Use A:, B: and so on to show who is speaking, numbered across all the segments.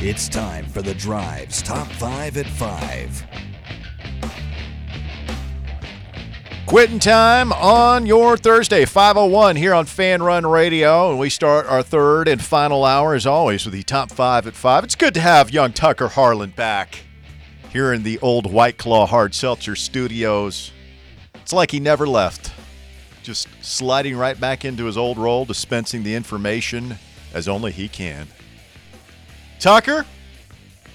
A: It's time for the Drive's Top 5 at 5.
B: Quitting time on your Thursday, 501 here on Fan Run Radio. And we start our third and final hour, as always, with the top five at five. It's good to have young Tucker Harlan back here in the old White Claw Hard Seltzer studios. It's like he never left. Just sliding right back into his old role, dispensing the information as only he can. Tucker,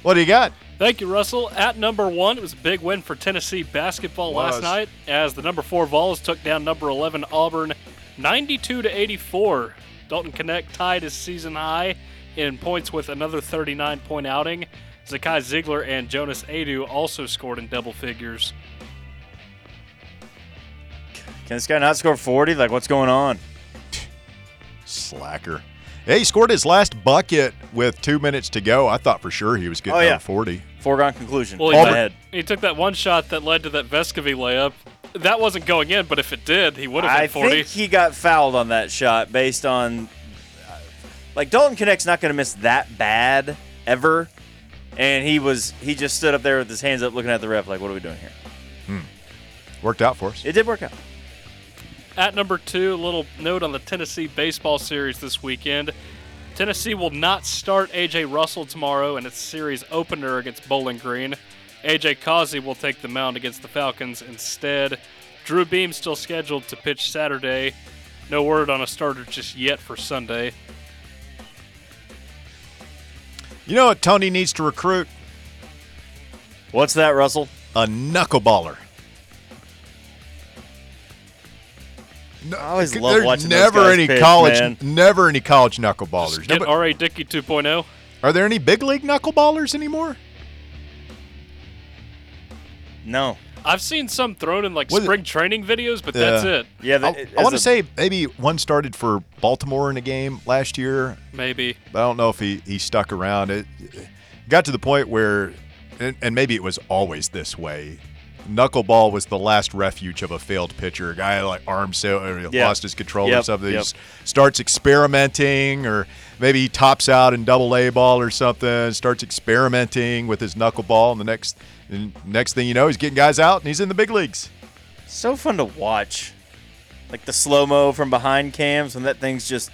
B: what do you got?
C: Thank you, Russell. At number one, it was a big win for Tennessee basketball
B: Was.
C: last night as the number four Vols took down number 11 Auburn 92 to 84. Dalton Knecht tied his season high in points with another 39 point outing. Zakai Zeigler and Jonas Aidoo also scored in double figures.
D: Can this guy not score 40? Like, what's going on?
B: Slacker. Yeah, he scored his last bucket with two minutes to go. I thought for sure he was getting
D: Oh, yeah.
B: over 40.
D: Foregone conclusion.
C: Well, he,
D: my
C: took- he took that one shot that led to that Vescovi layup. That wasn't going in, but if it did, he would have
D: I
C: hit 40.
D: think he got fouled on that shot based on. Like, Dalton Knecht's not going to miss that bad ever. And he was, he just stood up there with his hands up looking at the ref, like, what are we doing here? Hmm.
B: Worked out for us.
D: It did work out.
C: At number two, a little note on the Tennessee baseball series this weekend. Tennessee will not start A.J. Russell tomorrow in its series opener against Bowling Green. A.J. Causey will take the mound against the Falcons instead. Drew Beam still scheduled to pitch Saturday. No word on a starter just yet for Sunday.
B: You know what Tony needs to recruit?
D: What's that, Russell?
B: A knuckleballer. No,
D: I always love
B: there's
D: watching those
B: never
D: guys
B: any
D: pitch,
B: college,
D: man.
B: never any college knuckleballers.
C: Just get
B: Nobody-
C: R.A. Dickey oh. 2.0.
B: are there any big league knuckleballers anymore?
D: No.
C: I've seen some thrown in like
B: Was it-
C: spring training videos, but that's
B: Yeah.
C: it.
D: Yeah,
B: I,
D: that, as
B: want to say maybe one started for Baltimore in a game last year.
C: Maybe.
B: But I don't know if he, he stuck around. It, it got to the point where, and, and maybe it was always this way. Knuckleball was the last refuge of a failed pitcher. A guy like arm so, or
D: Yeah.
B: lost his control or something. He
D: yep.
B: just starts experimenting, or maybe he tops out in double A ball or something. Starts experimenting with his knuckleball, and the next and next thing you know, he's getting guys out, and he's in the big leagues.
D: so fun to watch. Like the slow mo from behind cams when that thing's just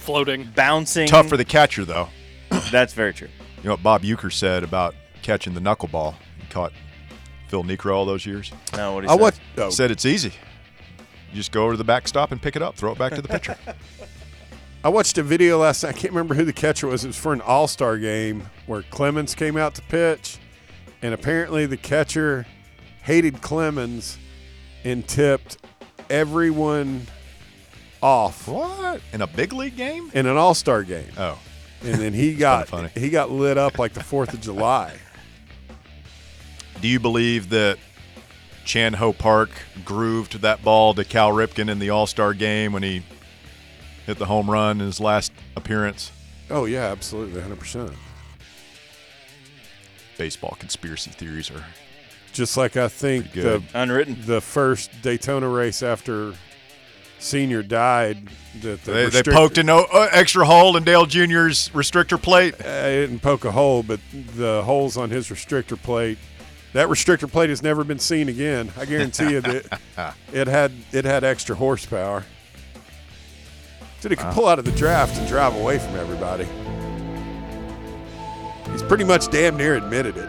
C: Floating.
D: bouncing.
B: Tough for the catcher, though.
D: That's very true.
B: You know what Bob Uecker said about catching the knuckleball? He caught Phil Niekro all those years.
D: No, what do
E: I
D: you say?
E: Oh,
B: Said it's easy. You just go over to the backstop and pick it up, throw it back to the pitcher.
E: I watched a video last night. I can't remember who the catcher was. It was for an All Star game where Clemens came out to pitch, and apparently the catcher hated Clemens and tipped everyone off
B: what? In a big league game?
E: in an All Star game.
B: Oh.
E: And then he got
B: funny.
E: he got lit up like the Fourth of July.
B: Do you believe that Chan Ho Park grooved that ball to Cal Ripken in the All Star game when he hit the home run in his last appearance?
E: Oh yeah, absolutely, hundred percent.
B: Baseball conspiracy theories are.
E: Just like I think
B: Pretty
E: the.
D: Unwritten.
E: the first Daytona race after Senior died, that the
B: They, they poked an o- uh, extra hole in Dale Jr.'s restrictor plate.
E: I didn't poke a hole, but the holes on his restrictor plate, that restrictor plate has never been seen again. I guarantee you that it had it had extra horsepower. Dude, he could pull out of the draft and drive away from everybody. He's pretty much damn near admitted it.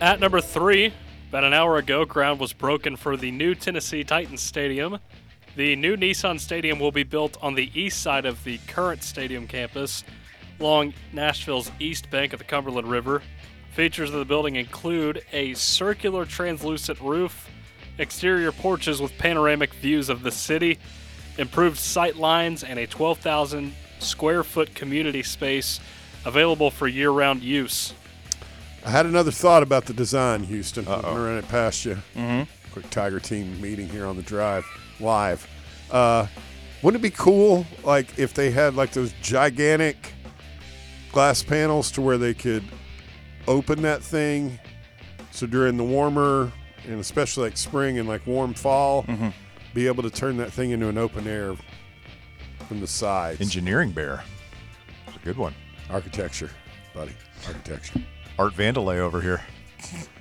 C: At number three, about an hour ago, ground was broken for the new Tennessee Titans Stadium. The new Nissan Stadium will be built on the east side of the current stadium campus, along Nashville's east bank of the Cumberland River. Features of the building include a circular translucent roof, exterior porches with panoramic views of the city, improved sight lines, and a 12,000 square foot community space available for year round use.
E: I had another thought about the design, Houston. I'm going to run it past you. Mm-hmm. Quick Tiger team meeting here on the drive live. Uh, wouldn't it be cool, like, if they had like those gigantic glass panels to where they could open that thing? So during the warmer and especially like spring and like warm fall, mm-hmm. be able to turn that thing into an open air from the sides.
B: Engineering bear. It's a good one.
E: Architecture, buddy. Architecture.
B: Art Vandelay over here.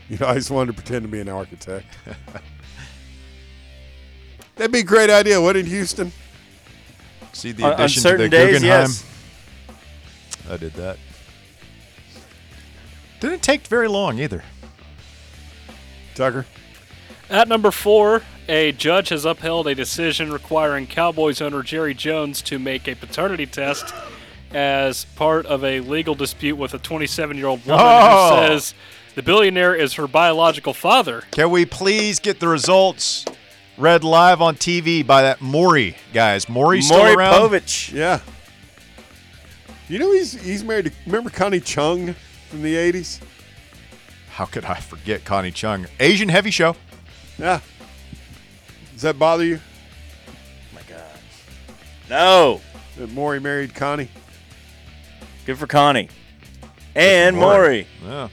E: You know, I just wanted to pretend to be an architect. That'd be a great idea, wouldn't it, Houston?
B: See the
D: On- on
B: addition to the
D: days,
B: Guggenheim.
D: yes.
B: I did that. Didn't take very long either.
E: Tucker?
C: At number four, a judge has upheld a decision requiring Cowboys owner Jerry Jones to make a paternity test as part of a legal dispute with a 27 year old woman
B: Oh.
C: who says the billionaire is her biological father.
B: Can we please get the results read live on TV by that Maury guys? Maury still
D: Maury
B: around?
D: Povich.
E: Yeah. You know he's he's married to remember Connie Chung from the eighties?
B: How could I forget Connie Chung? Asian heavy show.
E: Yeah. Does that bother you?
D: Oh my God. No.
E: That Maury married Connie?
D: Good for Connie. And
B: Maury.
D: Maury.
B: Yeah.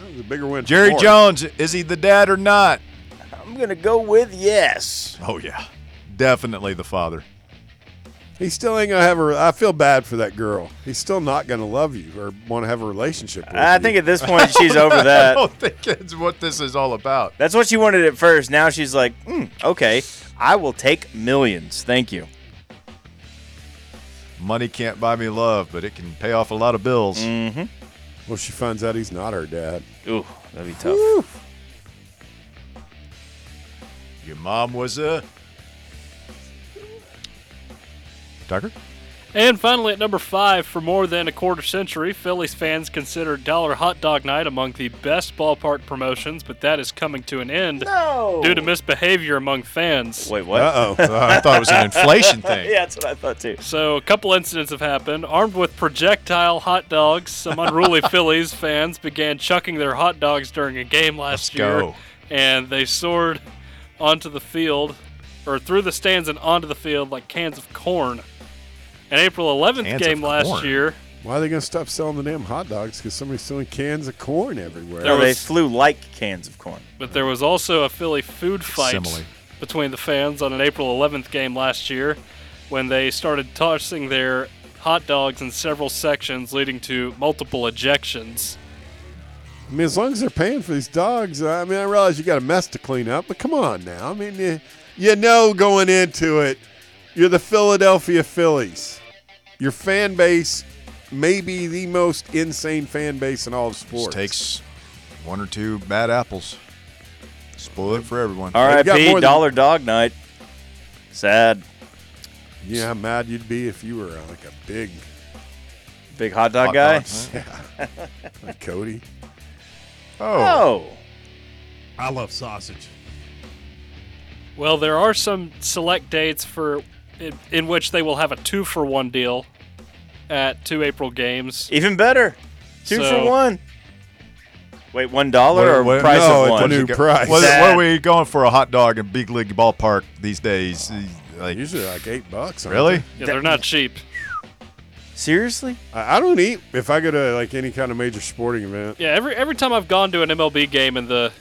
E: That was a bigger win. for
B: Jerry
E: Maury.
B: Jones, is he the dad or not?
D: I'm going to go with yes.
B: Oh yeah, definitely the father.
E: He still ain't gonna have a. I feel bad for that girl. He's still not gonna love you or want to have a relationship with
D: I
E: you.
D: think at this point she's over that.
B: I
D: that.
B: don't think that's what this is all about.
D: That's what she wanted at first. Now she's like, mm, okay, I will take millions. Thank you.
B: Money can't buy me love, but it can pay off a lot of bills.
D: Mm-hmm.
E: Well, she finds out he's not her dad.
D: Ooh, that'd be tough.
B: Your mom was a Tucker.
C: And finally, at number five, for more than a quarter century, Phillies fans considered Dollar Hot Dog Night among the best ballpark promotions, but that is coming to an end
D: No.
C: due to misbehavior among fans.
D: Wait, what?
E: Uh oh.
B: I thought it was an inflation thing.
D: yeah, that's what I thought too.
C: So, a couple incidents have happened. Armed with projectile hot dogs, some unruly Phillies fans began chucking their hot dogs during a game last
B: Let's
C: year,
B: go.
C: and they soared onto the field, or through the stands and onto the field like cans of corn. An April 11th
B: Cans
C: game last
B: corn?
C: year,
E: Why are they gonna stop selling the damn hot dogs? Because somebody's selling cans of corn everywhere.
C: There
D: No, they flew like cans of corn.
C: but there was also a Philly food fight
B: Simile.
C: between the fans on an April 11th game last year when they started tossing their hot dogs in several sections, leading to multiple ejections.
E: I mean, as long as they're paying for these dogs, I mean, I realize you got a mess to clean up, but come on now. I mean, you, you know going into it, you're the Philadelphia Phillies. Your fan base may be the most insane fan base in all of
B: Just
E: sports.
B: takes one or two bad apples. Spoil it for everyone.
E: got more
D: R.I.P.
E: than-
D: Dollar Dog Night. Sad.
E: You know how mad you'd be if you were uh, like a big
D: Big hot dog
B: Hot
D: guy.
B: dogs.
E: like Cody.
B: Oh,
D: Oh.
F: I love sausage.
C: Well, there are some select dates for in, in which they will have a two for one deal at two April games.
D: Even better. Two
C: So-
D: for one. Wait, one dollar or
B: What- what-
D: price
E: no,
D: of
E: it's
D: one?
E: new price.
B: What, what are we going for a hot dog in big league ballpark these days? Like
E: Usually like eight bucks. aren't
B: really?
E: they?
C: Yeah, they're not cheap.
D: Seriously?
E: I, I don't eat if I go to like any kind of major sporting event.
C: Yeah, every every time I've gone to an MLB game in the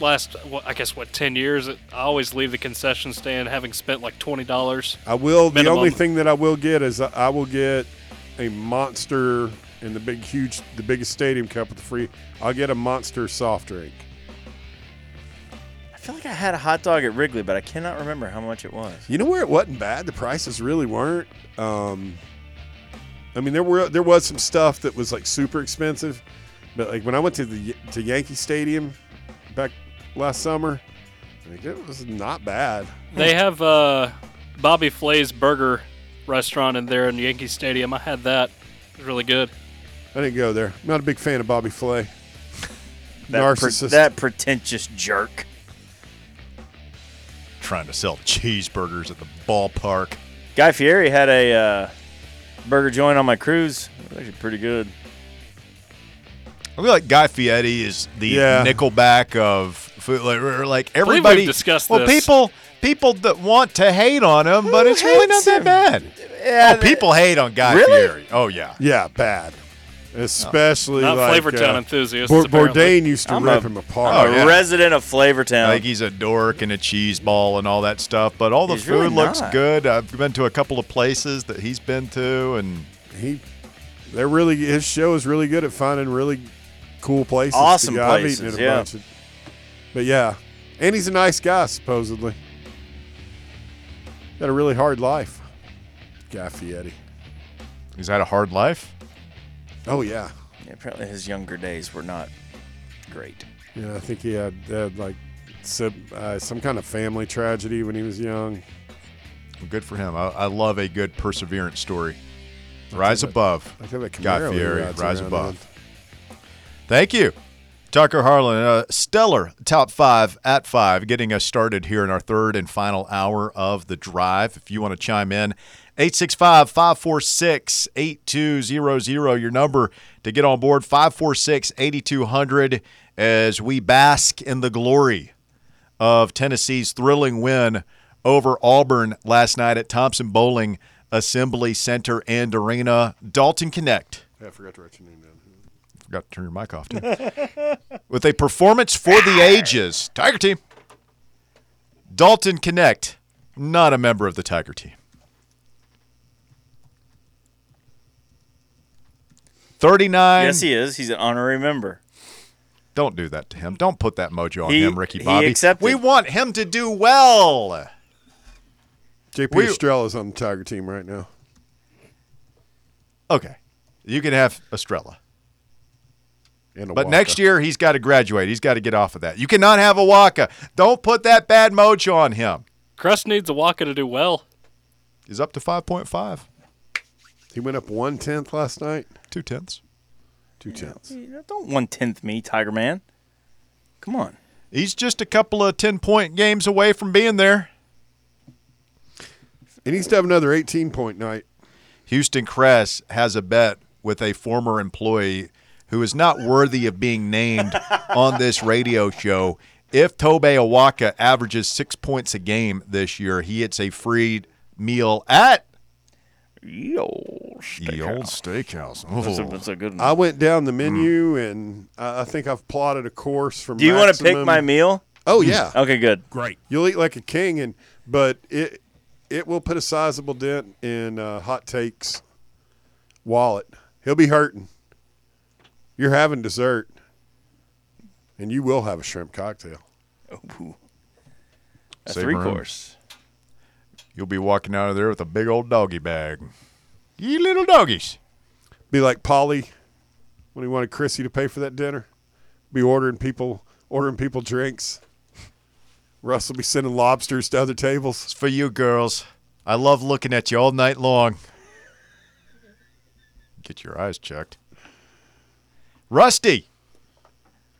C: last, what, I guess, what ten years, I always leave the concession stand having spent like twenty dollars.
E: I will. The only thing that I will get is I, I will get a monster in the big, huge, the biggest stadium cup with the free. I'll get a monster soft drink.
D: I feel like I had a hot dog at Wrigley, but I cannot remember how much it was.
E: You know where it wasn't bad? The prices really weren't. Um, I mean, there were there was some stuff that was like super expensive, but like when I went to the to Yankee Stadium back last summer, like it was not bad.
C: They have uh, Bobby Flay's Burger restaurant in there in Yankee Stadium. I had that. It was really good.
E: I didn't go there. I'm not a big fan of Bobby Flay.
D: That, pre-
E: Narcissist.
D: that pretentious jerk.
B: Trying to sell cheeseburgers at the ballpark.
D: Guy Fieri had a uh, burger joint on my cruise. It was actually pretty good.
B: I feel like Guy Fieri is the
E: Yeah.
B: Nickelback of food. Like, or like
C: believe we've
B: everybody
C: discussed
B: Well,
C: this.
B: people people that want to hate on him, but it's really not that
D: him?
B: bad.
D: Yeah,
B: oh, people hate on Guy
D: Really?
B: Fieri. Oh yeah.
E: yeah, bad. Especially
C: Not
E: like
C: Flavortown
E: uh,
C: enthusiasts.
E: Bour- Bourdain used to
D: I'm
E: rip
D: a-
E: him apart.
B: Oh,
D: a
B: yeah.
D: resident of Flavortown.
B: Like he's a dork and a cheese ball and all that stuff, but all the
D: He's
B: food
D: really
B: looks
D: not.
B: good. I've been to a couple of places that he's been to, and
E: he, they're really his show is really good at finding really cool places. to
D: Awesome
E: go. I've eaten
D: places,
E: a
D: yeah.
E: bunch of- but yeah, and he's a nice guy supposedly. Got a really hard life, Guy Fieri.
B: He's had a hard life.
E: Oh yeah,
D: Yeah, apparently his younger days were not great.
E: yeah. I think he had, had like some, uh, some kind of family tragedy when he was young.
B: Good for him. I, I love a good perseverance story. Rise above.
E: I think that
B: Guy
E: Camaro he
B: Fieri, rise
E: around
B: above. Thank you. Tucker Harlan, stellar top five at five, getting us started here in our third and final hour of the drive. If you want to chime in, 865 546 8200, your number to get on board, 546 8200, as we bask in the glory of Tennessee's thrilling win over Auburn last night at Thompson Boling Assembly Center and Arena. Dalton Knecht.
E: Yeah, I forgot to write your name down.
B: Forgot to turn your mic off. Too. With a performance for the ages, Tiger Team. Dalton Knecht, not a member of the Tiger Team. 39.
D: yes, he is. He's an honorary member.
B: Don't do that to him. Don't put that mojo on
D: He-
B: him, Ricky
D: he
B: Bobby.
D: accepted.
B: We want him to do well.
E: JP
B: We-
E: Estrella's on the Tiger team right now.
B: Okay. You can have Estrella.
E: And a
B: But
E: Waka.
B: next year, he's got to graduate. He's got to get off of that. You cannot have a Waka. Don't put that bad mojo on him.
C: Cress needs a Waka to do well.
B: He's up to 5.5.
E: he went up one tenth last night.
B: Two tenths.
E: Two tenths.
D: Don't one tenth me, Tiger Man. Come on.
B: He's just a couple of 10 point games away from being there.
E: He needs to have another 18 point night.
B: Houston Cress has a bet with a former employee who is not worthy of being named on this radio show. If Tobe Awaka averages six points a game this year, he gets a free meal at
D: Ye
B: Olde Steak House.
D: That's a,
B: Oh.
D: that's a good one.
E: I went down the menu and I I think I've plotted a course from.
D: Do you want to pick my meal?
E: Oh yeah,
D: Okay, good.
F: Great.
E: you'll eat like a king, and but it it will put a sizable dent in uh, hot takes wallet. He'll be hurting. You're having dessert, and you will have a shrimp cocktail.
D: A
B: Save
D: three
B: room.
D: course.
B: You'll be walking out of there with a big old doggy bag. Ye little doggies.
E: Be like Paulie when he wanted Chrissy to pay for that dinner. Be ordering people ordering people drinks. Russ will be sending lobsters to other tables.
B: It's for you girls. I love looking at you all night long. Get your eyes checked. Rusty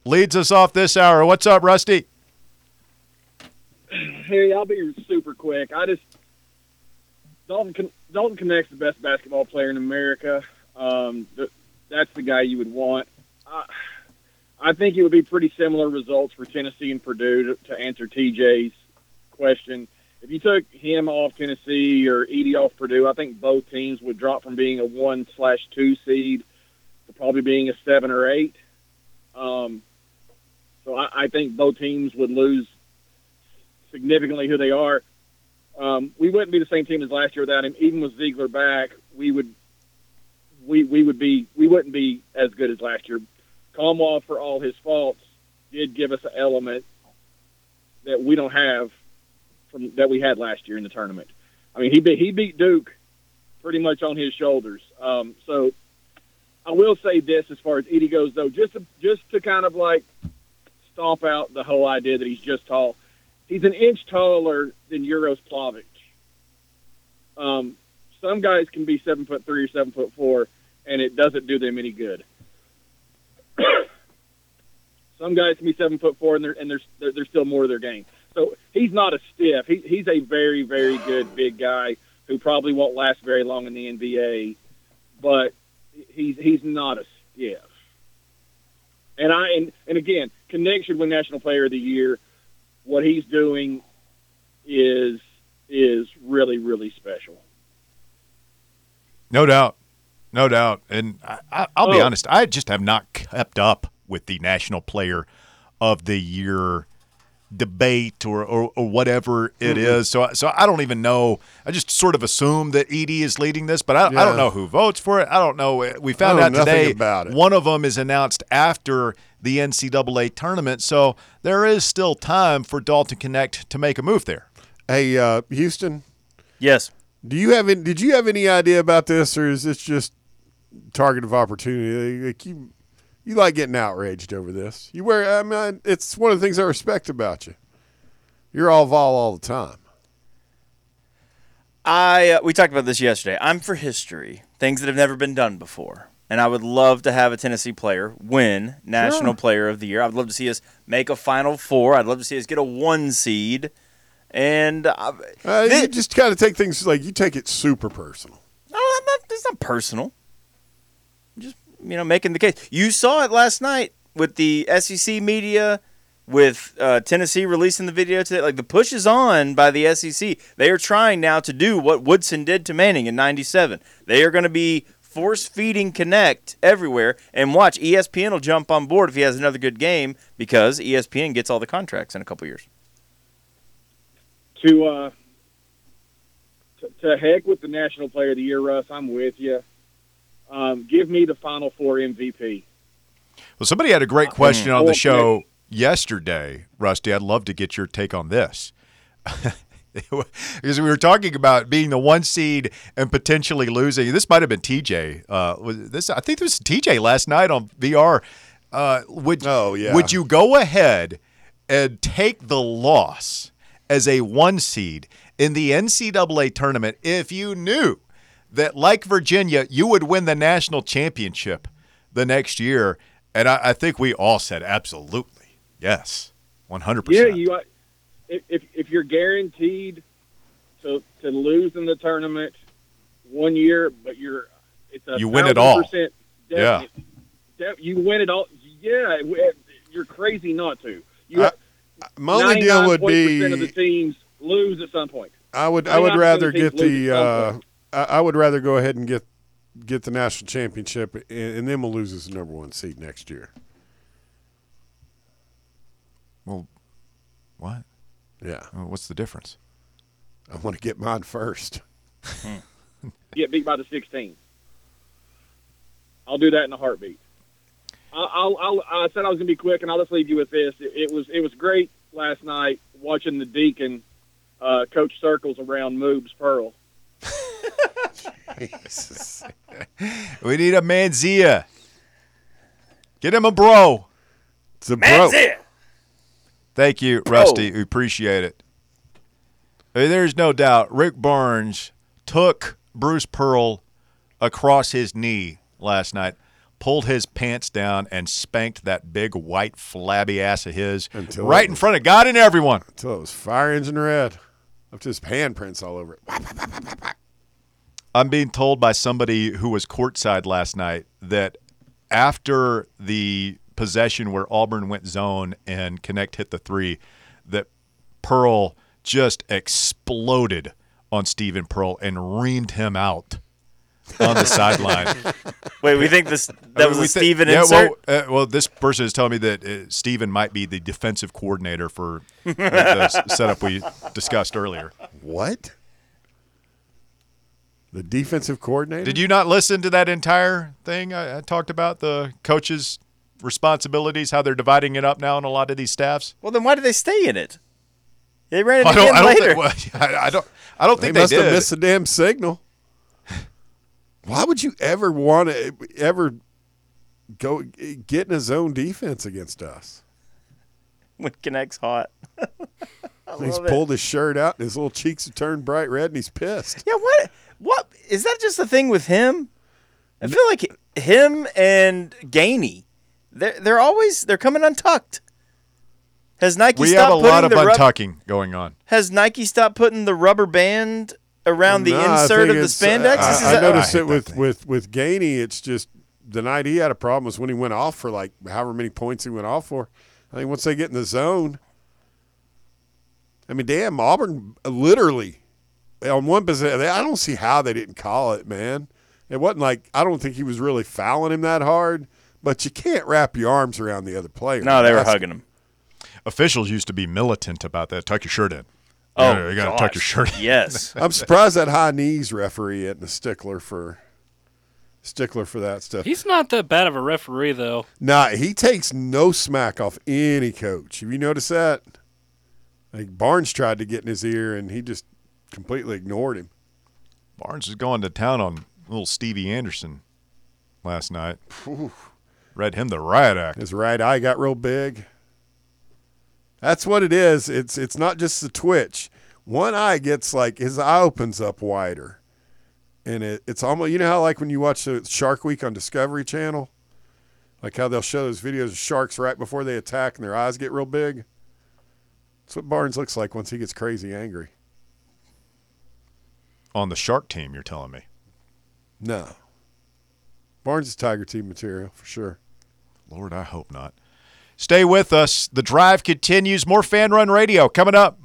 B: leads us off this hour. What's up, Rusty?
G: Hey, I'll be super quick. I just Dalton Dalton Knecht's the best basketball player in America. Um, th- that's the guy you would want. I, I think it would be pretty similar results for Tennessee and Purdue to, to answer TJ's question. If you took him off Tennessee or Edey off Purdue, I think both teams would drop from being a one slash two seed to probably being a seven or eight. Um, so I, I think both teams would lose significantly who they are. Um, we wouldn't be the same team as last year without him. Even with Zeigler back, we would we we would be we wouldn't be as good as last year. Nkamhoua, for all his faults, did give us an element that we don't have from that we had last year in the tournament. I mean, he beat he beat Duke pretty much on his shoulders. Um, so I will say this as far as Edey goes, though, just to, just to kind of like stomp out the whole idea that he's just tall. He's an inch taller than Uros Plavsic. Um, some guys can be seven foot three or seven foot four, and it doesn't do them any good. some guys can be seven foot four, and they're and there's they're, they're still more to their game. So he's not a stiff. He, he's a very very good big guy who probably won't last very long in the NBA, but he's he's not a stiff. And I and, and again, connection with National Player of the Year. What he's doing is is really really special.
B: No doubt. No doubt. And I, I, I'll be
G: Oh.
B: honest, I just have not kept up with the National Player of the Year debate or, or, or whatever it is. So so I don't even know. I just sort of assume that Edey is leading this, but I, I don't know who votes for it. I don't know. We found out today
E: about it.
B: one of them is announced after the NCAA tournament, so there is still time for Dalton Knecht to make a move there.
E: Hey, uh, Houston,
D: Yes.
E: do you have any, did you have any idea about this, or is this just target of opportunity? Like you, you like getting outraged over this. You wear. I mean, it's one of the things I respect about you. You're all vol all the time.
D: I uh, we talked about this yesterday. I'm for history, things that have never been done before, and I would love to have a Tennessee player win National Player of the Year. I'd love to see us make a Final Four. I'd love to see us get a one seed, and uh,
E: Uh, you just kind of take things like you take it super personal.
D: No, I'm not, it's not personal. You know, making the case. You saw it last night with the SEC media, with uh, Tennessee releasing the video today. Like the push is on by the SEC. They are trying now to do what Woodson did to Manning in '97. They are going to be force feeding Knecht everywhere, and watch ESPN will jump on board if he has another good game because ESPN gets all the contracts in a couple years.
G: to uh to, to heck with the national player of the year, Russ. I'm with you. Um, give me the Final Four MVP.
B: Well, somebody had a great question on the show yesterday, Rusty. I'd love to get your take on this. because we were talking about being the one seed and potentially losing. This might have been TJ. Uh, this I think this was TJ last night on VR. Uh, would
E: Oh, yeah.
B: would you go ahead and take the loss as a one seed in the NCAA tournament if you knew that, like Virginia, you would win the national championship the next year? And I, I think we all said absolutely yes, one hundred percent.
G: Yeah, you. uh, If if, if you're guaranteed to to lose in the tournament one year, but you're it's a
B: You win it all.
G: percent
B: Yeah.
G: def- you win it all. Yeah, you're crazy not to. You
E: I- My only deal would
G: 99% of the teams lose at some point.
E: I would I would rather
G: of the teams
E: get the uh. I, I would rather go ahead and get get the national championship and, and then we'll lose as the number one seed next year.
B: Well, what?
E: Yeah,
B: Uh, What's the difference?
E: I want to get mine first.
G: get beat by the 16. I'll do that in a heartbeat. I- I'll, I'll, I said I was going to be quick, and I'll just leave you with this. It, it was it was great last night watching the Deacon uh, coach circles around Moobs Pearl.
B: We need a Manzia. Get him a bro.
E: It's a bro.
B: Thank you, Rusty. Oh. We appreciate it. Hey, There's no doubt Rick Barnes took Bruce Pearl across his knee last night, pulled his pants down, and spanked that big white flabby ass of his
E: Until
B: right
E: it
B: in
E: was-
B: front of God and everyone.
E: Until it was fire engine red. Up to his handprints all over it.
B: I'm being told by somebody who was courtside last night that after the possession where Auburn went zone and Knecht hit the three, that Pearl just exploded on Steven Pearl and reamed him out on the sideline.
D: Wait, we think this
B: I
D: that
B: mean,
D: was
B: we
D: a
B: thi-
D: Steven
B: yeah,
D: insert.
B: Well, uh, well, this person is telling me that uh, Stephen might be the defensive coordinator for uh, the setup we discussed earlier.
E: What? The defensive coordinator?
B: Did you not listen to that entire thing? I, I talked about the coaches' responsibilities, how they're dividing it up now in a lot of these staffs.
D: Well, then why did they stay in it? They ran it
B: I
D: again
B: don't. I don't
D: later.
B: think. Well, I, I don't. I don't
E: They
B: think they,
E: must have missed the damn signal. Why would you ever want to ever go get in a zone defense against us?
D: when Knecht's hot. I
E: He's
D: love it.
E: pulled his shirt out, and his little cheeks have turned bright red, and he's pissed.
D: Yeah, what? What is that? Just a thing with him? I feel like him and Gainey, they're they're always they're coming untucked. Has Nike
B: we
D: stopped
B: have a lot of
D: putting the rub-
B: untucking going on.
D: Has Nike stopped putting the rubber band around the
E: Nah,
D: insert of the
E: it's, uh,
D: spandex?
E: I,
D: Is
E: I noticed it with,
B: that
E: with with Gainey. It's just the night he had a problem was when he went off for like however many points he went off for. I think once they get in the zone, I mean, damn, Auburn literally on one possession. I don't see how they didn't call it, man. It wasn't like I don't think he was really fouling him that hard, but you can't wrap your arms around the other player.
D: no, they were
E: That's-
D: hugging him.
B: Officials used to be militant about that. Tuck your shirt in.
D: Oh,
B: you gotta, you gotta tuck your shirt in.
D: Yes.
E: I'm surprised that high knees referee isn't a stickler for stickler for that stuff.
C: He's not that bad of a referee, though.
E: Nah, he takes no smack off any coach. Have you noticed that? Like Barnes tried to get in his ear and he just completely ignored him.
B: Barnes is going to town on little Stevie Anderson last night. Read him the riot act.
E: His right eye got real big. That's what it is. It's it's not just the twitch. One eye gets like his eye opens up wider, and it, it's almost you know how like when you watch the Shark Week on Discovery Channel, like how they'll show those videos of sharks right before they attack and their eyes get real big. That's what Barnes looks like once he gets crazy angry.
B: On the Shark team, you're telling me.
E: No, Barnes is Tiger Team material for sure.
B: Lord, I hope not. Stay with us. The drive continues. More fan run radio coming up.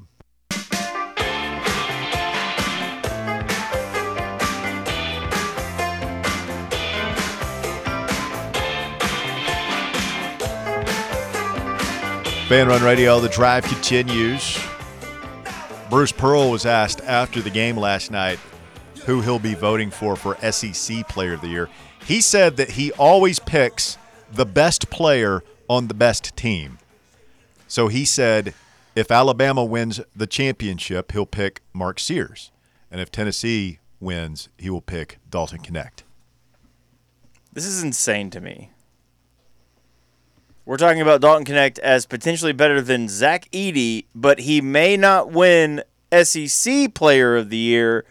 B: Fan Run Radio, the drive continues. Bruce Pearl was asked after the game last night who he'll be voting for for SEC Player of the Year. He said that he always picks the best player on the best team. So he said if Alabama wins the championship, he'll pick Mark Sears. And if Tennessee wins, he will pick Dalton Knecht.
D: This is insane to me. We're talking about Dalton Knecht as potentially better than Zach Edey, but he may not win SEC Player of the Year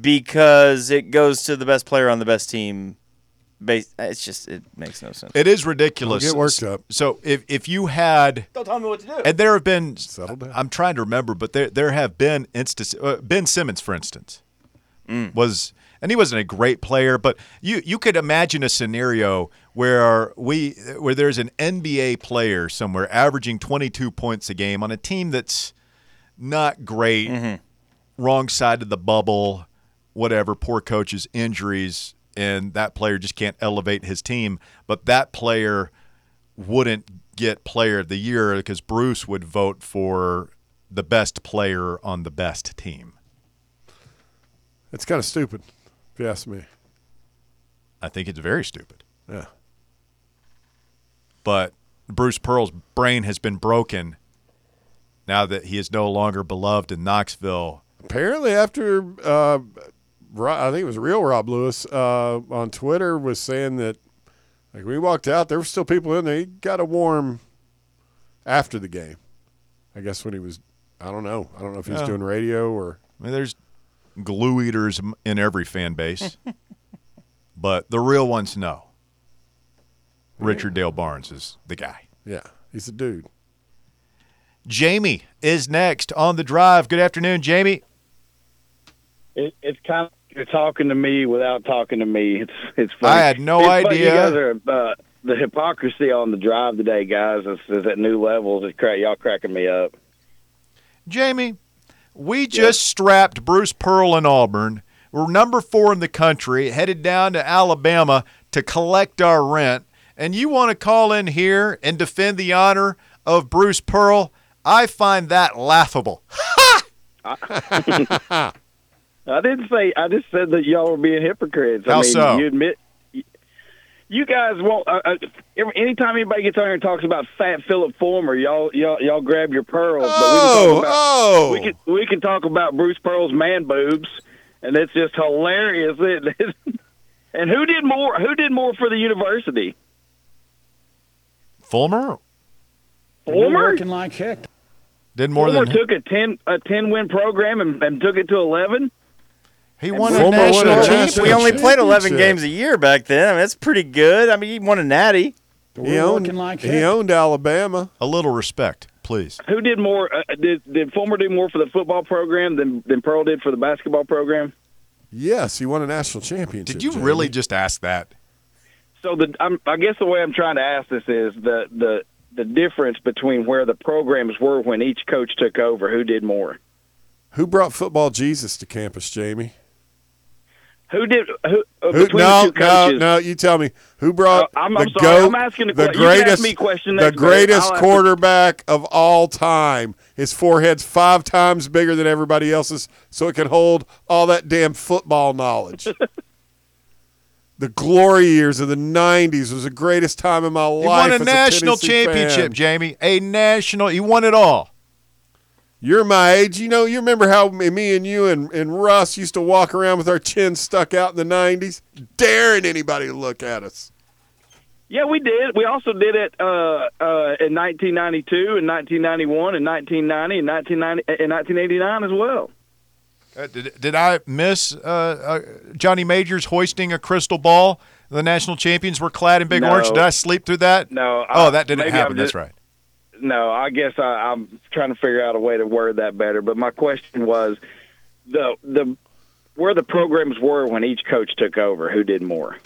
D: because it goes to the best player on the best team. Base, it's just it makes no sense.
B: It is ridiculous.
E: Don't get worked up.
B: So if if you had
D: Don't tell me what to do.
B: and there have been
E: Settle down.
B: I'm trying to remember, but there there have been instances. Uh, ben Simmons, for instance, was and he wasn't a great player, but you you could imagine a scenario where we where there's an NBA player somewhere averaging 22 points a game on a team that's not great, mm-hmm. wrong side of the bubble, whatever, poor coaches, injuries, and that player just can't elevate his team. But that player wouldn't get player of the year because Bruce would vote for the best player on the best team.
E: It's kind of stupid, if you ask me.
B: I think it's very stupid.
E: Yeah.
B: But Bruce Pearl's brain has been broken now that he is no longer beloved in Knoxville.
E: Apparently, after uh, I think it was real Rob Lewis uh, on Twitter was saying that like we walked out, there were still people in there. He got a warm after the game. I guess when he was, I don't know, I don't know if he was
B: Yeah.
E: doing radio or
B: I mean, there's glue eaters in every fan base, but the real ones know. Richard Dale Barnes is the guy.
E: yeah, he's a dude.
B: Jamie is next on the drive. Good afternoon, Jamie.
H: it, it's kind of you're talking to me without talking to me. It's it's funny.
B: I had no
H: It's
B: idea.
H: You guys are uh, the hypocrisy on the drive today, guys. Is, is at new levels. It's cra- y'all cracking me up.
B: Jamie, we just strapped Bruce Pearl in Auburn. We're number four in the country, headed down to Alabama to collect our rent. And you want to call in here and defend the honor of Bruce Pearl? I find that laughable.
H: I didn't say. I just said that y'all were being hypocrites. I
B: How
H: mean,
B: so?
H: You admit. You guys won't. Uh, uh, anytime anybody gets on here and talks about Fat Phillip Fulmer, y'all y'all y'all grab your pearls.
E: Oh,
H: but we can talk about,
E: oh.
H: we can we can talk about Bruce Pearl's man boobs, and it's just hilarious. It, and who did more? Who did more for the university?
B: Fulmer
H: Fulmer.
I: like heck.
B: did more
H: Fulmer
B: than
H: took a ten a ten win program and, and took it to eleven.
B: He won a
E: Fulmer won a
B: national
E: national
B: championship.
D: we only played 11 games a year back then. I mean, that's pretty good. I mean, he won a natty.
E: He owned,
I: like
E: he
I: heck.
E: owned Alabama.
B: A little respect, please.
H: Who did more? Uh, did did Fulmer do more for the football program than than Pearl did for the basketball program?
E: Yes, he won a national championship.
B: Did you
E: Jamie.
B: really just ask that?
H: So the I'm, I guess the way I'm trying to ask this is the the the difference between where the programs were when each coach took over. Who did more?
E: Who brought football Jesus to campus, Jamie?
H: Who did who, uh,
E: Who, no,
H: the two
E: no,
H: coaches?
E: no. You tell me who brought
H: Uh, I'm-
E: the
H: I'm sorry,
E: goat,
H: I'm asking a
E: the
H: que- you can ask
E: greatest,
H: me a question
E: the greatest
H: I'll ask-
E: quarterback of all time. His forehead's five times bigger than everybody else's, so it can hold all that damn football knowledge. the glory years of the '90s was the greatest time in my
B: He
E: life.
B: won a
E: as
B: national
E: Tennessee
B: championship,
E: fan.
B: Jamie. A national. He won it all.
E: You're my age. You know, you remember how me and you and, and Russ used to walk around with our chins stuck out in the 90s, daring anybody to look at us.
H: Yeah, we did. We also did it uh, uh, in 1992, and 1991, and 1990, and 1990, and 1989 as well.
B: Uh, did, did I miss uh, uh, Johnny Majors hoisting a crystal ball? The national champions were clad in big
H: No.
B: orange. Did I sleep through that?
H: No.
B: Oh,
H: I-
B: that didn't happen.
H: I'm
B: That's right.
H: No, I guess I, I'm trying to figure out a way to word that better. But my question was the the where the programs were when each coach took over. Who did more?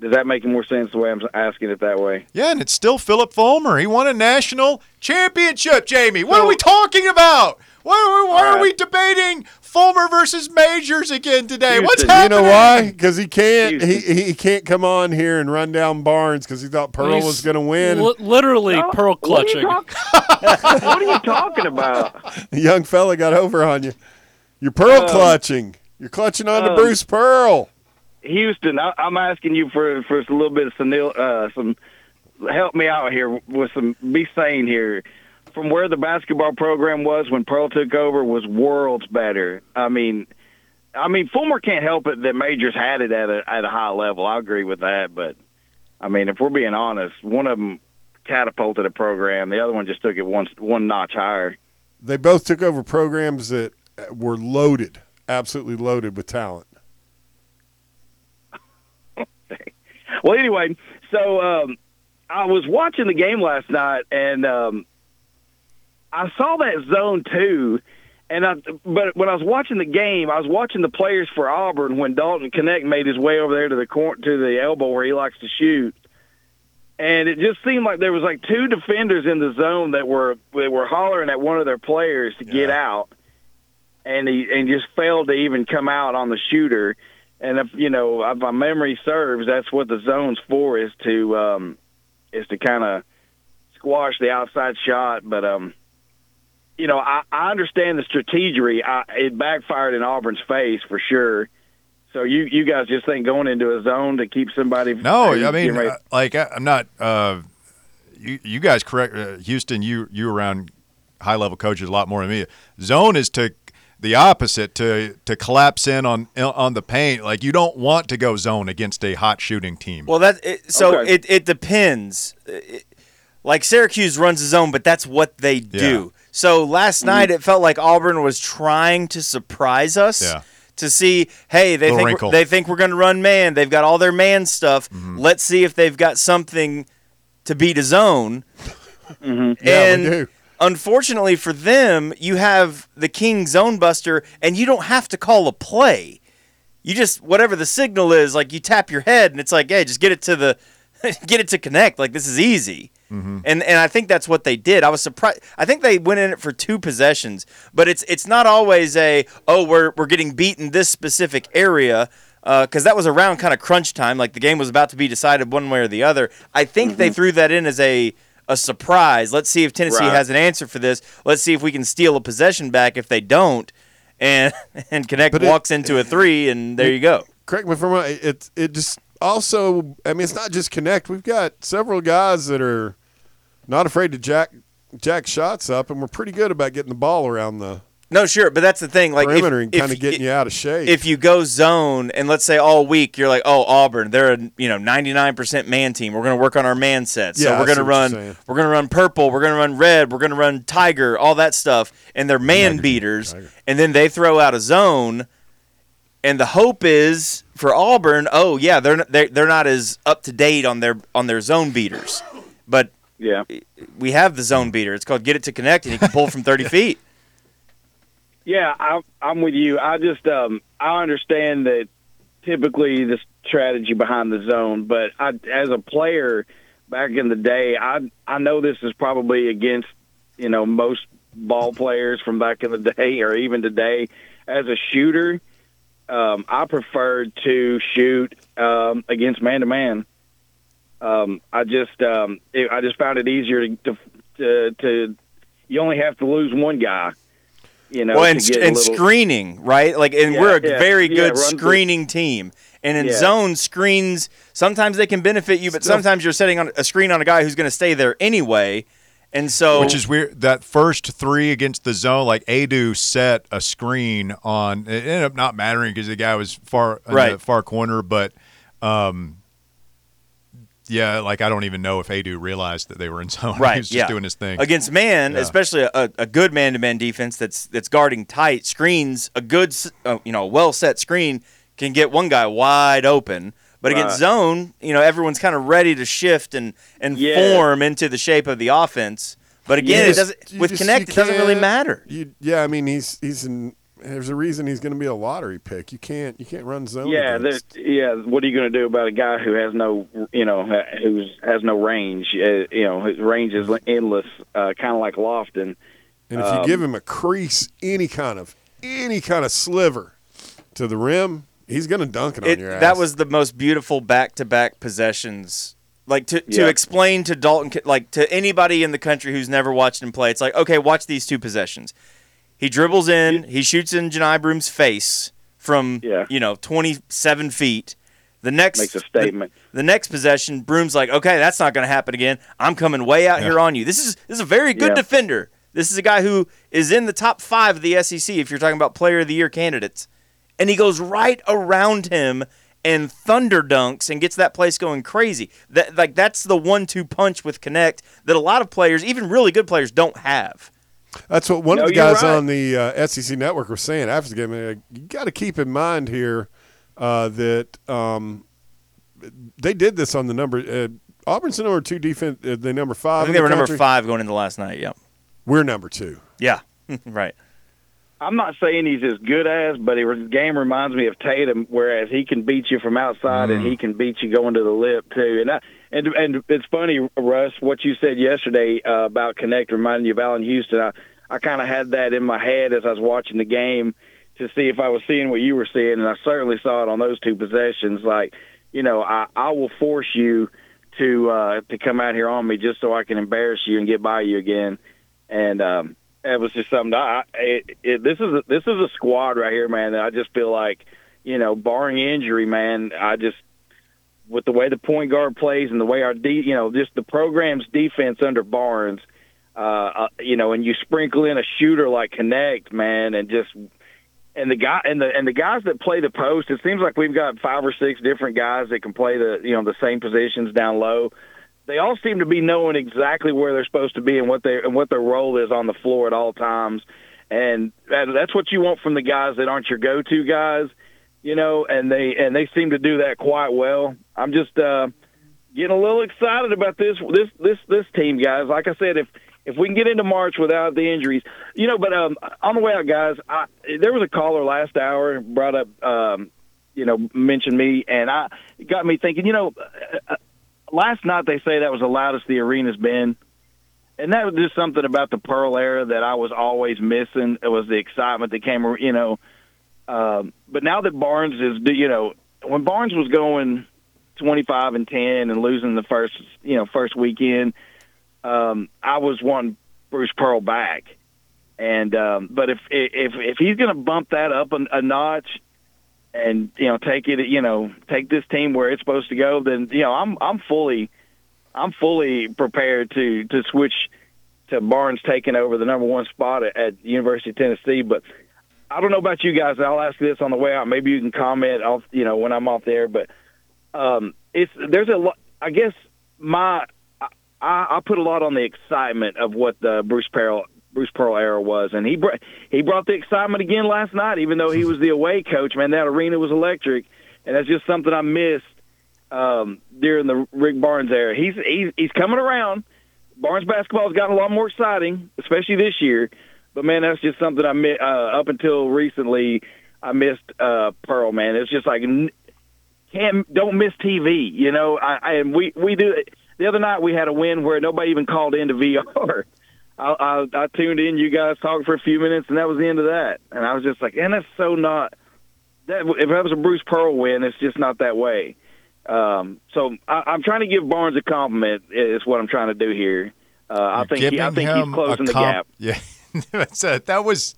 H: Does that make more sense the way I'm asking it that way?
B: Yeah, and it's still Phillip Fulmer. He won a national championship, Jamie. What
H: So-
B: are we talking about? Why, why, why are
H: right.
B: we debating Fulmer versus Majors again today? What's
H: happening?
E: You know why? Because he can't. He,
H: Houston.
E: he can't come on here and run down Barnes because he thought Pearl
C: He's
E: was going to win.
C: li- literally
H: No,
C: pearl
H: what are
C: clutching.
H: talk- what are you talking about?
E: The young fella got over on you. You're Pearl
H: Um,
E: clutching. You're clutching on to
H: um,
E: Bruce Pearl.
H: Houston, I, I'm asking you for for a little bit of some uh, some help me out here with some be sane here. From where the basketball program was when Pearl took over was worlds better. I mean, I mean Fulmer can't help it that Majors had it at a at a high level. I agree with that, but I mean if we're being honest, one of them catapulted a program, the other one just took it one one notch higher.
E: They both took over programs that were loaded, absolutely loaded with talent.
H: Well, anyway, so um, I was watching the game last night, and um, I saw that zone two. And I, but when I was watching the game, I was watching the players for Auburn when Dalton Knecht made his way over there to the cor- to the elbow where he likes to shoot, and it just seemed like there was like two defenders in the zone that were they were hollering at one of their players to get out, and he and just failed to even come out on the shooter. And if you know, if my memory serves, that's what the zone's for is to um, is to kind of squash the outside shot. But um, you know, I, I understand the strategery. I, it backfired in Auburn's face for sure. So you you guys just think going into a zone to keep somebody?
B: No,
H: who's
B: I mean,
H: getting
B: uh, like I, I'm not. Uh, you, you guys correct, uh, Houston. You you around high level coaches a lot more than me. Zone is to the opposite to to collapse in on on the paint. Like you don't want to go zone against a hot shooting team.
D: Well, that it, so
H: Okay.
D: it it depends. It- like Syracuse runs his own, but that's what they do. So last night it felt like Auburn was trying to surprise us.
B: Yeah.
D: To see, hey, they
B: Little
D: think we're, they think we're going to run man. They've got all their man stuff.
B: Mm-hmm.
D: Let's see if they've got something to beat a zone.
E: Yeah,
D: and
E: we do.
D: unfortunately for them, you have the king zone buster, and you don't have to call a play. You just whatever the signal is, like you tap your head, and it's like, hey, just get it to the, get it to Knecht. Like this is easy. Mm-hmm. And and I think that's what they did. I was surprised. I think they went in it for two possessions, but it's it's not always a oh we're we're getting beat in this specific area uh, because that was around kind of crunch time. Like the game was about to be decided one way or the other. I think they mm-hmm. threw that in as a a surprise. Let's see if Tennessee
H: Right.
D: has an answer for this. Let's see if we can steal a possession back. If they don't, and and Knecht
E: But it-
D: walks into a three, and there you go.
E: Correct me if I'm wrong. It it just also. I mean, it's not just Knecht. We've got several guys that are not afraid to jack jack shots up, and we're pretty good about getting the ball around the
D: No, sure, but that's the thing. Like if,
E: perimeter and
D: if
E: kind of getting you out of shape.
D: if you go zone and let's say all week you're like, oh Auburn, they're a you know 99% man team. We're gonna work on our man sets. So
E: Yeah,
D: we're gonna run we're gonna run purple. We're gonna run red. We're gonna run tiger. All that stuff, and they're man beaters. And then they throw out a zone, and the hope is for Auburn. Oh yeah, they're they're, they're not as up to date on their on their zone beaters, but
H: yeah.
D: we have the zone beater. It's called get it to Knecht, and you can pull from 30 feet.
H: Yeah, I'm, I'm with you. I just um, I understand that typically the strategy behind the zone, but I, as a player back in the day, I I know this is probably against you know most ball players from back in the day or even today. As a shooter, um, I preferred to shoot um, against man to man. Um, I just um, it, I just found it easier to, to to you only have to lose one guy. You know,
D: well, and, and
H: little-
D: screening, right? Like, and
H: Yeah,
D: we're a
H: yeah,
D: very
H: yeah,
D: good
H: run through-
D: screening team. And in
H: Yeah.
D: zone screens, sometimes they can benefit you, but
E: Still-
D: sometimes you're setting on a screen on a guy who's going to stay there anyway. And so,
B: Which is weird. That first three against the zone, like Aidoo set a screen on. It ended up not mattering because the guy was far in
D: Right.
B: the far corner. But, um, yeah, like I don't even know if Aidoo realized that they were in zone.
D: right,
B: he was just
D: yeah.
B: doing his thing.
D: against man,
B: Yeah.
D: especially a, a good man-to-man defense that's that's guarding tight screens. A good, uh, you know, well set screen can get one guy wide open. But against zone, you know, everyone's kind of ready to shift and and
H: Yeah.
D: form into the shape of the offense. But again,
E: You
D: it doesn't with
E: just-
D: connect. It doesn't really matter.
E: You, yeah, I mean he's he's in. There's a reason he's going to be a lottery pick. You can't you can't run zone.
H: Yeah,
E: against-
H: that, yeah. What are you going to do about a guy who has no, you know, who has no range? Uh, you know, his range is endless, uh, kind of like Lofton.
E: And if you give him a crease, any kind of any kind of sliver to the rim, he's going to dunk it on your ass.
D: that was the most beautiful back-to-back possessions. Like to, to
H: Yeah.
D: explain to Dalton, like to anybody in the country who's never watched him play, it's like, okay, watch these two possessions. He dribbles in, he shoots in Johni Broome's face from
H: Yeah.
D: you know 27 feet. The next
H: Makes a statement.
D: The, the next possession, Broom's like, okay, that's not going to happen again. I'm coming way out here on you. This is this is a very good
H: Yeah.
D: defender. This is a guy who is in the top five of the SEC. If you're talking about Player of the Year candidates, and he goes right around him and thunder dunks and gets that place going crazy. That like that's the one-two punch with Knecht that a lot of players, even really good players, don't have.
E: That's what one
H: No,
E: of the guys
H: right.
E: on the uh, SEC network was saying after the game. uh, You got to keep in mind here uh, that um, they did this on the number. Uh, Auburn's the number two defense. Uh, they number
D: I
E: five.
D: think
E: in
D: they
E: the
D: were number five going into last night. Yep.
E: We're number two.
D: yeah, right.
H: I'm not saying he's as good as, but his game reminds me of Tatum, whereas he can beat you from outside and he can beat you going to the lip too. And I, and and it's funny, Russ, what you said yesterday uh, about Knecht reminding you of Allan Houston. I I kind of had that in my head as I was watching the game to see if I was seeing what you were seeing, and I certainly saw it on those two possessions. Like, you know, I I will force you to uh, to come out here on me just so I can embarrass you and get by you again. And um, it was just something. I, it, it, this is a, this is a squad right here, man. That I just feel like, you know, barring injury, man, I just with the way the point guard plays and the way our de- you know, just the program's defense under Barnes, uh, uh, you know, and you sprinkle in a shooter like Knecht, man, and just and the guy and the and the guys that play the post, it seems like we've got five or six different guys that can play the you know the same positions down low. They all seem to be knowing exactly where they're supposed to be and what they and what their role is on the floor at all times, and that's what you want from the guys that aren't your go-to guys, you know. And they and they seem to do that quite well. I'm just uh, getting a little excited about this this this this team, guys. Like I said, if if we can get into March without the injuries, you know. But um, on the way out, guys, I, there was a caller last hour brought up, um, you know, mentioned me, and I got me thinking. You know, uh, uh, last night they say that was the loudest the arena's been, and that was just something about the Pearl era that I was always missing. It was the excitement that came, you know. Um, but now that Barnes is, you know, when Barnes was going twenty five and ten and losing the first, you know, first weekend um, I was wanting Bruce Pearl back. And um, but if if if he's going to bump that up a, a notch, and you know take it, you know take this team where it's supposed to go, then you know I'm I'm fully I'm fully prepared to to switch to Barnes taking over the number one spot at, at University of Tennessee. But I don't know about you guys. I'll ask this on the way out. Maybe you can comment off, you know, when I'm off there. But um, it's there's a lot. I guess my I, I put a lot on the excitement of what the Bruce Pearl Bruce Pearl era was, and he br- he brought the excitement again last night. Even though he was the away coach, man, that arena was electric, and that's just something I missed um, during the Rick Barnes era. He's he's he's coming around. Barnes basketball's gotten a lot more exciting, especially this year. But man, that's just something I mi- uh, up until recently I missed uh, Pearl. Man, it's just like can't don't miss TV. You know, I, I and we we do. The other night we had a win where nobody even called into VR. I, I, I tuned in, you guys talked for a few minutes, and that was the end of that. And I was just like, and that's so not that if that was a Bruce Pearl win, it's just not that way. Um, so I, I'm trying to give Barnes a compliment. Is what I'm trying to do here. Uh, I think he, I think he's closing
B: a
H: the gap.
B: Yeah, that's. That was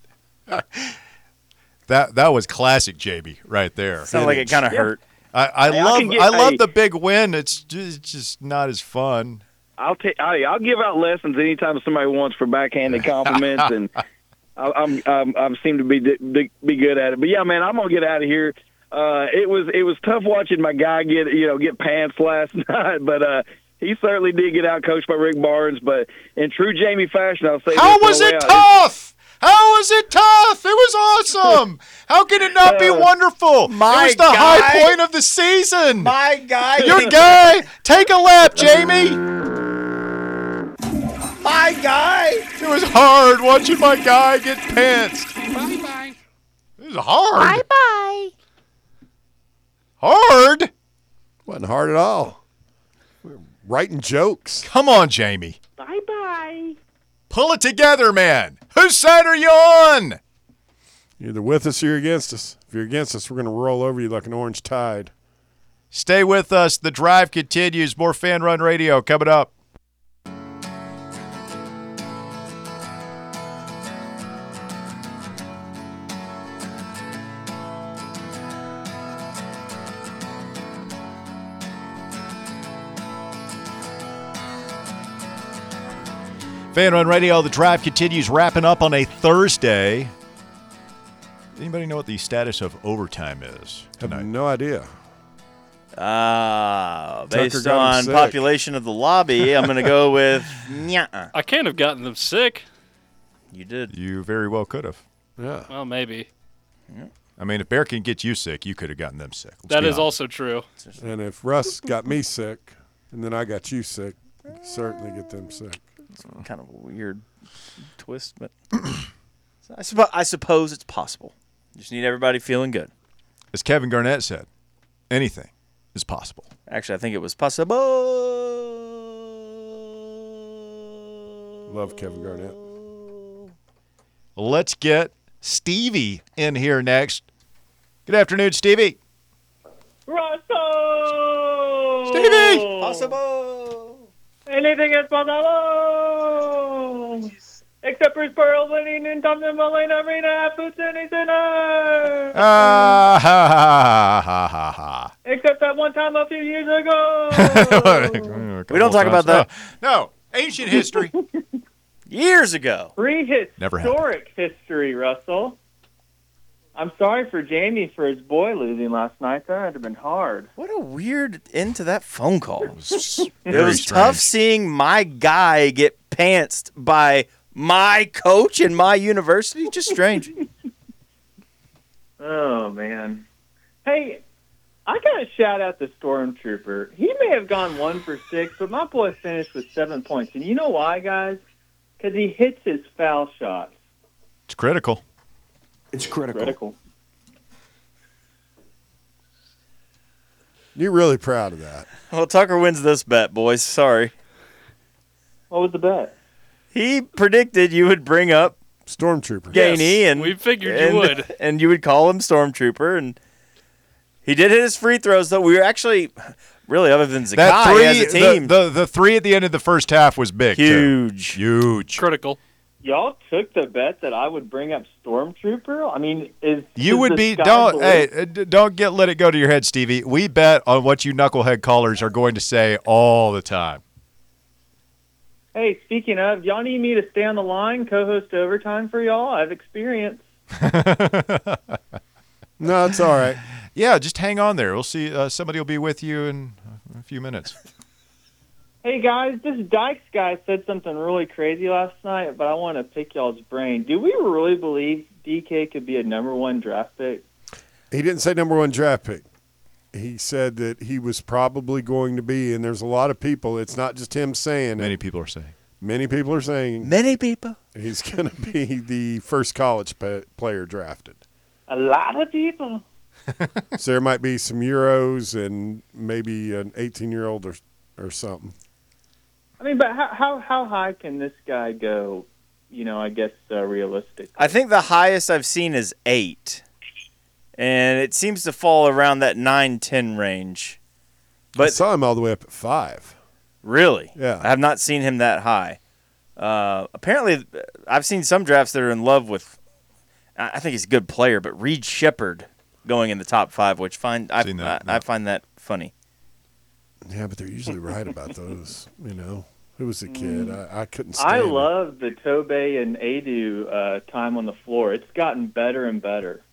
B: that that was classic, JB, right there.
D: Sounded like it kind of hurt.
B: I, I
H: Hey, I
B: love
H: get-
B: I love
H: hey.
B: the big win. It's just, it's just not as fun.
H: I'll take. I'll give out lessons anytime somebody wants for backhanded compliments, and I, I'm, I'm I'm seem to be be be good at it. But yeah, man, I'm gonna get out of here. Uh, it was it was tough watching my guy get you know get pants last night, but uh, he certainly did get out coached by Rick Barnes. But in true Jamie fashion, I'll say
B: How
H: this
B: was it
H: out.
B: tough? How was it tough? It was awesome. How can it not be
H: Uh,
B: wonderful?
D: my
B: it was the
D: guy.
B: high point of the season.
D: My guy.
B: Your guy, take a lap, Jamie.
D: my guy.
B: It was hard watching my guy get pantsed. Bye bye. It was hard. Bye bye. Hard.
E: Wasn't hard at all. We were writing jokes.
B: Come on, Jamie.
H: Bye bye.
B: Pull it together, man. Whose side are you on?
E: You're either with us or you're against us. If you're against us, we're going to roll over you like an orange tide.
B: Stay with us. The drive continues. More fan run radio coming up. Fan Run Radio, the drive continues wrapping up on a Thursday. Anybody know what the status of overtime is
E: Have no idea.
D: Uh, based on
E: sick.
D: population of the lobby, I'm going to go with Nya.
C: I can't have gotten them sick.
D: You did.
B: You very well could have.
E: Yeah.
C: Well, maybe. Yeah.
B: I mean, if Bear can get you sick, you could have gotten them sick. Let's
C: That
B: be
C: is
B: honest.
C: also true.
E: And if Russ got me sick and then I got you sick, you can certainly get them sick.
D: Kind of a weird twist, but I, suppo- I suppose it's possible. Just need everybody feeling good.
B: As Kevin Garnett said, anything is possible.
D: Actually, I think it was possible.
E: Love Kevin Garnett.
B: Let's get Stevie in here next. Good afternoon, Stevie.
I: Russell!
B: Stevie!
D: Possible.
I: Anything is possible! Except Bruce Pearl winning in Thompson Mullane Arena at Food City Center!
B: Ah, ha, ha, ha, ha, ha.
I: Except that one time a few years ago!
D: We don't talk about that.
B: No, no. ancient history.
D: Years ago.
B: Never happened.
I: Prehistoric history, Russell. I'm sorry for Jamie for his boy losing last night. That had to have been hard.
D: What a weird end to that phone call. It was,
B: Very
D: tough seeing my guy get pantsed by my coach in my university. Just strange.
I: Oh man. Hey, I gotta shout out the Stormtrooper. He may have gone one for six, but my boy finished with seven points. And you know why, guys? Because he hits his foul shots.
B: It's critical.
J: It's critical.
I: Critical.
E: You're really proud of that.
D: Well, Tucker wins this bet, boys. Sorry.
I: What was the bet?
D: He predicted you would bring up
E: Stormtrooper.
D: Gainey, and
C: we figured you
D: and,
C: would.
D: and you would call him Stormtrooper, and he did hit his free throws. Though we were actually, really, other than Zakai
B: That three,
D: as a team,
B: The, the the three at the end of the first half was big. too.
D: huge.
B: Huge.
C: Critical.
I: Y'all took the bet that I would bring up Stormtrooper. I mean, is
B: You
I: is
B: would be don't
I: blue?
B: hey uh, don't get let it go to your head, Stevie. We bet on what you knucklehead callers are going to say all the time.
I: Hey, speaking of, y'all need me to stay on the line, co-host overtime for y'all. I have experience.
E: No, it's all right.
B: Yeah, just hang on there. We'll see. Uh, somebody will be with you in a few minutes.
I: Hey guys, this Dykes guy said something really crazy last night, but I want to pick y'all's brain. Do we really believe DK could be a number one draft pick?
E: He didn't say number one draft pick. He said that he was probably going to be, and there's a lot of people. It's not just him saying
B: Many
E: it.
B: people are saying.
E: Many people are saying
D: Many people.
E: he's going to be the first college pa- player drafted.
I: A lot of people.
E: so there might be some Euros and maybe an 18 year old or, or something.
I: I mean, but how how how high can this guy go? You know, I guess uh, realistic.
D: I think the highest I've seen is eight, and it seems to fall around that 9-10 range.
E: I saw him all the way up at five.
D: really,
E: Yeah.
D: I have not seen him that high. Uh, apparently, I've seen some drafts that are in love with. I I think he's a good player, but Reed Sheppard going in the top five, which find I,
B: that,
D: I, I find that funny.
E: Yeah, but they're usually right about those. You know, who was a kid? I, I couldn't. Stand
I: I
E: it.
I: love the Tobe and Aidoo uh, time on the floor. It's gotten better and better.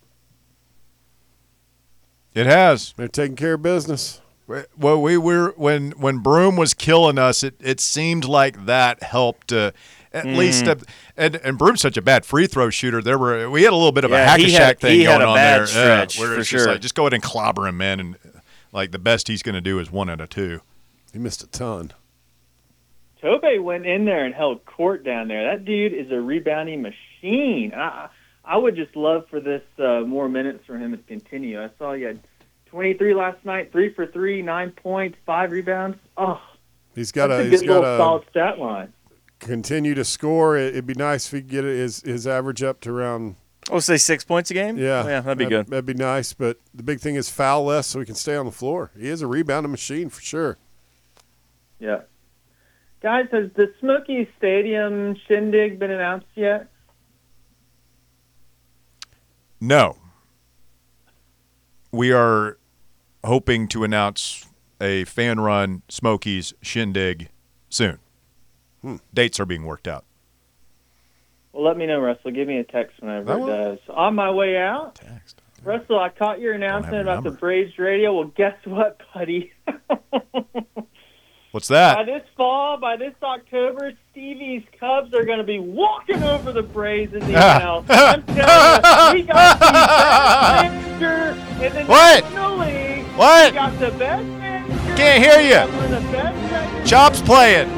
B: It has.
E: They're taking care of business.
B: Well, we were when when Broome was killing us. It it seemed like that helped. Uh, at
D: Mm.
B: least, uh, and and Broome's such a bad free throw shooter. There were we had a little bit of a
D: Yeah, Hack-a-Shaq
B: thing
D: he had
B: going
D: a
B: on
D: bad
B: there.
D: stretch,
B: yeah, where
D: for
B: it's just like just go ahead and clobber him, man. And like the best he's going to do is one out of two.
E: He missed a ton.
I: Tobe went in there and held court down there. That dude is a rebounding machine. I, I would just love for this uh, more minutes for him to continue. I saw he had 23 last night, three for three, nine points, five rebounds. Oh,
E: He's got
I: that's
E: to.
I: a
E: He's
I: good
E: got
I: little solid stat line.
E: continue to score. It, it'd be nice if he could get his his average up to around.
D: Oh, say six points a game.
E: Yeah,
D: yeah, that'd be good.
E: That'd be nice. But the big thing is foul less, so he can stay on the floor. He is a rebounding machine for sure.
I: Yeah. Guys, has the Smoky Stadium shindig been announced yet?
B: No, we are hoping to announce a fan run Smokies shindig soon.
E: Hmm.
B: Dates are being worked out.
I: Well, let me know, Russell. Give me a text whenever
B: I
I: it does. On my way out,
B: Text.
I: Russell, I caught your announcement
B: your
I: about the
B: number.
I: Braves radio. Well, guess what, buddy?
B: What's that?
I: by this fall, by this October, Stevie's Cubs are going to be walking over the Braves in the NL. I'm telling you, we got the best manager in the
B: What?
I: National League.
B: What?
I: We got the best manager.
B: Can't hear ya.
I: One of the best records.
B: Chop's playing.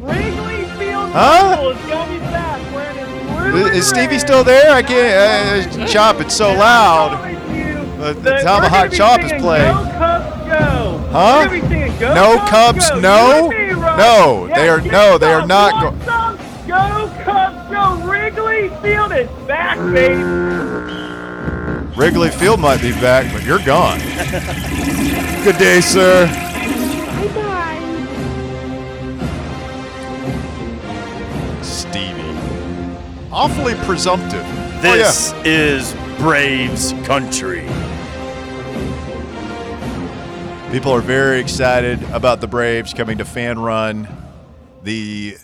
I: Wrigley Field
B: Huh?
I: Is be back
B: Is, is Stevie still there? I can't. Uh, Chop, it's so loud.
I: Promise
B: The- the Tomahawk
I: we're gonna be
B: Chop is
I: singing
B: playing.
I: Go Cubs Go.
B: Huh?
I: We're gonna be singing Go
B: No
I: Cubs,
B: Cubs,
I: Go.
B: no?
I: You and me, Rob.
B: No,
I: Yes,
B: they are- no, they are not
I: Want some? Go Cubs Go. Wrigley Field is back, baby.
B: Wrigley Field might be back, but you're gone.
E: Good day, sir.
B: Stevie. Awfully presumptive.
D: Oh, this is Braves country.
B: People are very excited about the Braves coming to Fan Run. The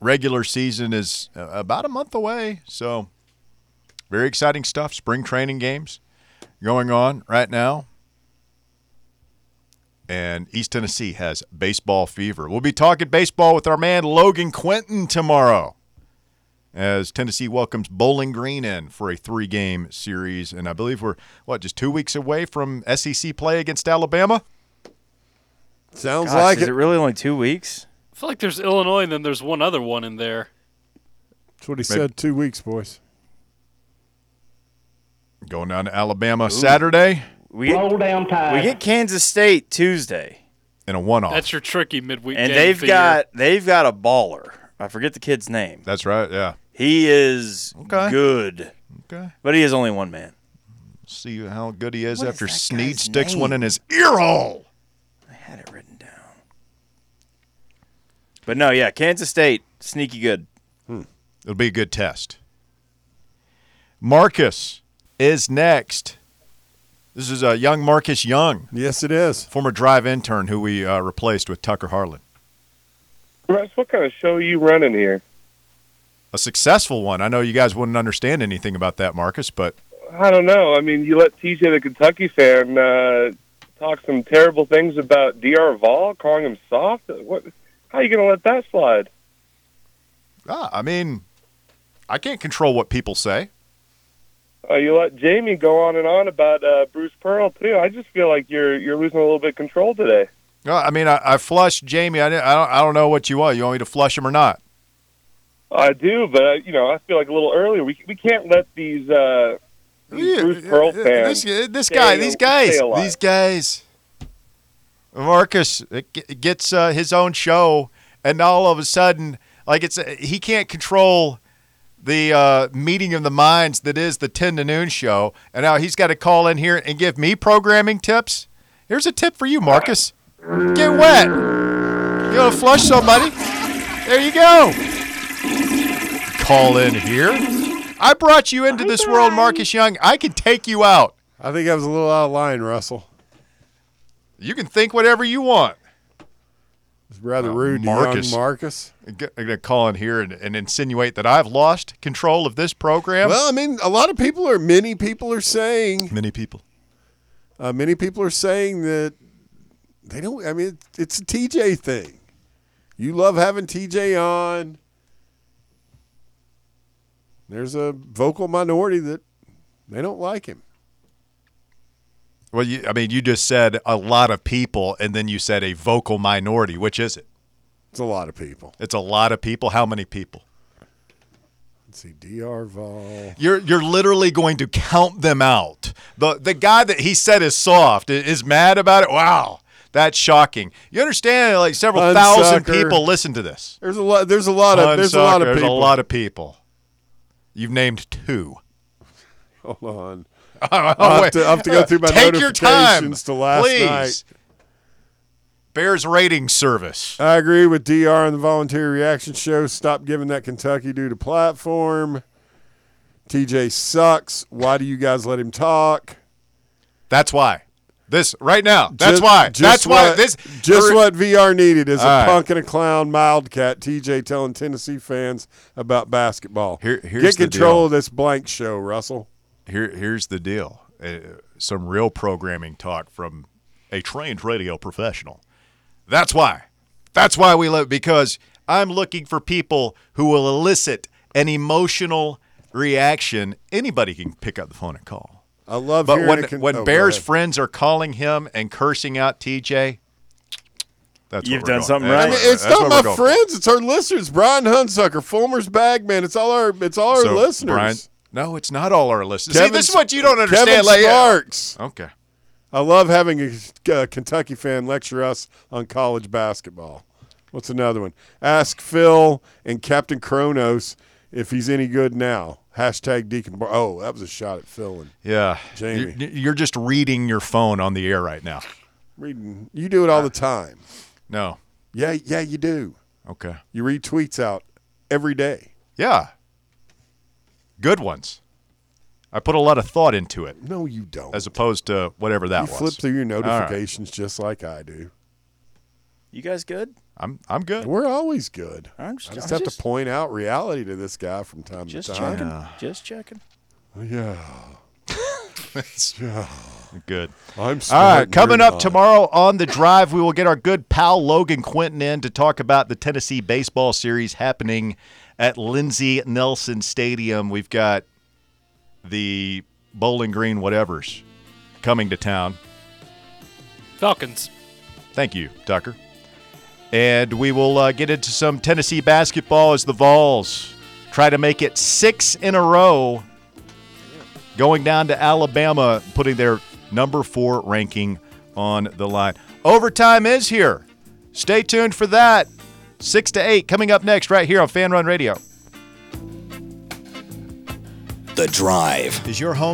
B: regular season is uh, about a month away, so very exciting stuff. Spring training games going on right now. And East Tennessee has baseball fever. We'll be talking baseball with our man Logan Quinton tomorrow as Tennessee welcomes Bowling Green in for a three game series. And I believe we're, what, just two weeks away from SEC play against Alabama?
E: Sounds
D: Gosh,
E: like
D: is
E: it.
D: it really only two weeks?
C: I feel like there's Illinois and then there's one other one in there.
E: That's what he said. Two weeks, boys.
B: Going down to Alabama Saturday
D: We get, we get Kansas State Tuesday,
B: in a one off.
C: That's your tricky midweek
D: and
C: game
D: they've
C: of the
D: got they've got a baller. I forget the kid's name.
B: That's right, yeah.
D: He is
B: Okay.
D: good,
B: Okay.
D: but he is only one man.
B: See how good he is
D: What is
B: after
D: that
B: Snead sticks
D: name?
B: one in his ear hole.
D: I had it written down. But no, yeah, Kansas State sneaky good.
B: It'll be a good test. Marcus is next. This is uh, young Marcus Young,
E: Yes, it is.
B: former drive intern who we uh, replaced with Tucker Harlan.
J: Russ, what kind of show are you running here?
B: A successful one. I know you guys wouldn't understand anything about that, Marcus, but
J: I don't know. I mean, you let TJ, the Kentucky fan, uh, talk some terrible things about Dr. Vol, calling him soft. What? How are you going to let that slide?
B: ah, I mean, I can't control what people say.
J: Uh, you let Jamie go on and on about uh, Bruce Pearl too. I just feel like you're you're losing a little bit of control today.
B: No, I mean, I, I flushed Jamie. I, didn't, I don't. I don't know what you want. You want me to flush him or not?
J: I do, but uh, you know, I feel like a little earlier. We we can't let these uh, these
B: Yeah,
J: Bruce Pearl fans.
B: This, this
J: stay-
B: guy, these guys, these guys. Marcus gets uh, his own show, and all of a sudden, like it's he can't control the uh, meeting of the minds that is the 10 to noon show, and now he's got to call in here and give me programming tips. Here's a tip for you, Marcus. Get wet. You want to flush somebody? There you go. Call in here. I brought you into this world, Marcus Young. I can take you out.
E: I think I was a little out of line, Russell.
B: You can think whatever you want.
E: It's rather
B: Uh,
E: rude
B: Marcus.
E: Marcus.
B: I'm going to call in here and, and insinuate that I've lost control of this program.
E: Well, I mean, a lot of people are, many people are saying,
B: Many people.
E: uh, many people are saying that they don't, I mean, it's a TJ thing. You love having TJ on. There's a vocal minority that they don't like him.
B: Well, you, I mean, you just said a lot of people, and then you said a vocal minority. Which is it?
E: It's a lot of people.
B: It's a lot of people. How many people?
E: Let's see, DR Vol.
B: You're you're literally going to count them out. The the guy that he said is soft is mad about it. Wow, that's shocking. You understand? Like several thousand people listen to this.
E: There's a lot. There's a lot of. There's a lot of
B: Unsucker,
E: people.
B: There's a lot of people. You've named two.
E: Hold on.
B: Oh,
E: I'll have to- I'll have to go through my
B: Take your time,
E: notifications to last
B: please.
E: night.
B: Bears rating service.
E: I agree with DR on the voluntary reaction show. Stop giving that Kentucky dude a platform. TJ sucks. Why do you guys let him talk?
B: That's why. This right now. That's
E: Just-
B: why.
E: just
B: That's why this.
E: Just er, what VR needed is a
B: right.
E: punk and a clown mildcat. TJ telling Tennessee fans about basketball.
B: Here- here's
E: Get control of this blank show, Russell.
B: Here, here's the deal. Uh, some real programming talk from a trained radio professional. That's why. That's why we live because I'm looking for people who will elicit an emotional reaction. Anybody can pick up the phone and call.
E: I love
B: that.
E: But
B: when
E: con-
B: when
E: oh,
B: Bears friends are calling him and cursing out TJ, that's
D: You've done
B: going-
D: something
B: that's
D: right.
E: I mean, it's
B: that's
E: not my
B: we're going for.
E: friends. It's our listeners. Brian Hunsucker, Fulmer's Bagman. It's all our. It's all our
B: So,
E: listeners.
B: Brian, no, it's not all our listeners. See, this is what you don't understand.
E: Kevin
B: like,
E: Sparks.
B: Okay.
E: I love having a, uh Kentucky fan lecture us on college basketball. What's another one? Ask Phil and Captain Kronos if he's any good now. Hashtag Deacon Bar. Oh, that was a shot at Phil and
B: Yeah.
E: Jamie.
B: You're, you're just reading your phone on the air right now.
E: reading. You do it all the time.
B: No.
E: Yeah, yeah, you do.
B: Okay.
E: You read tweets out every day.
B: Yeah. Good ones. I put a lot of thought into it
E: No, you don't.
B: as opposed to whatever that
E: you
B: was.
E: flip through your
B: right.
E: notifications just like I do.
D: You guys good?
B: I'm I'm good.
E: We're always good.
D: I'm
E: I
D: just,
E: just
D: I'm
E: have
D: just,
E: to point out reality to this guy from time
D: just
E: to time.
D: checking. Just checking.
E: Yeah. yeah.
B: Good.
E: I'm
B: All
E: smart
B: right,
E: and
B: coming up
E: not.
B: tomorrow on the drive, we will get our good pal Logan Quinton in to talk about the Tennessee baseball series happening at Lindsey Nelson Stadium. We've got the Bowling Green whatevers coming to town.
C: Falcons.
B: Thank you, Tucker. And we will uh, get into some Tennessee basketball as the Vols try to make it six in a row, going down to Alabama, putting their number four ranking on the line. Overtime is here. Stay tuned for that. Six to eight coming up next, right here on Fan Run Radio.
A: The Drive.
B: Is your home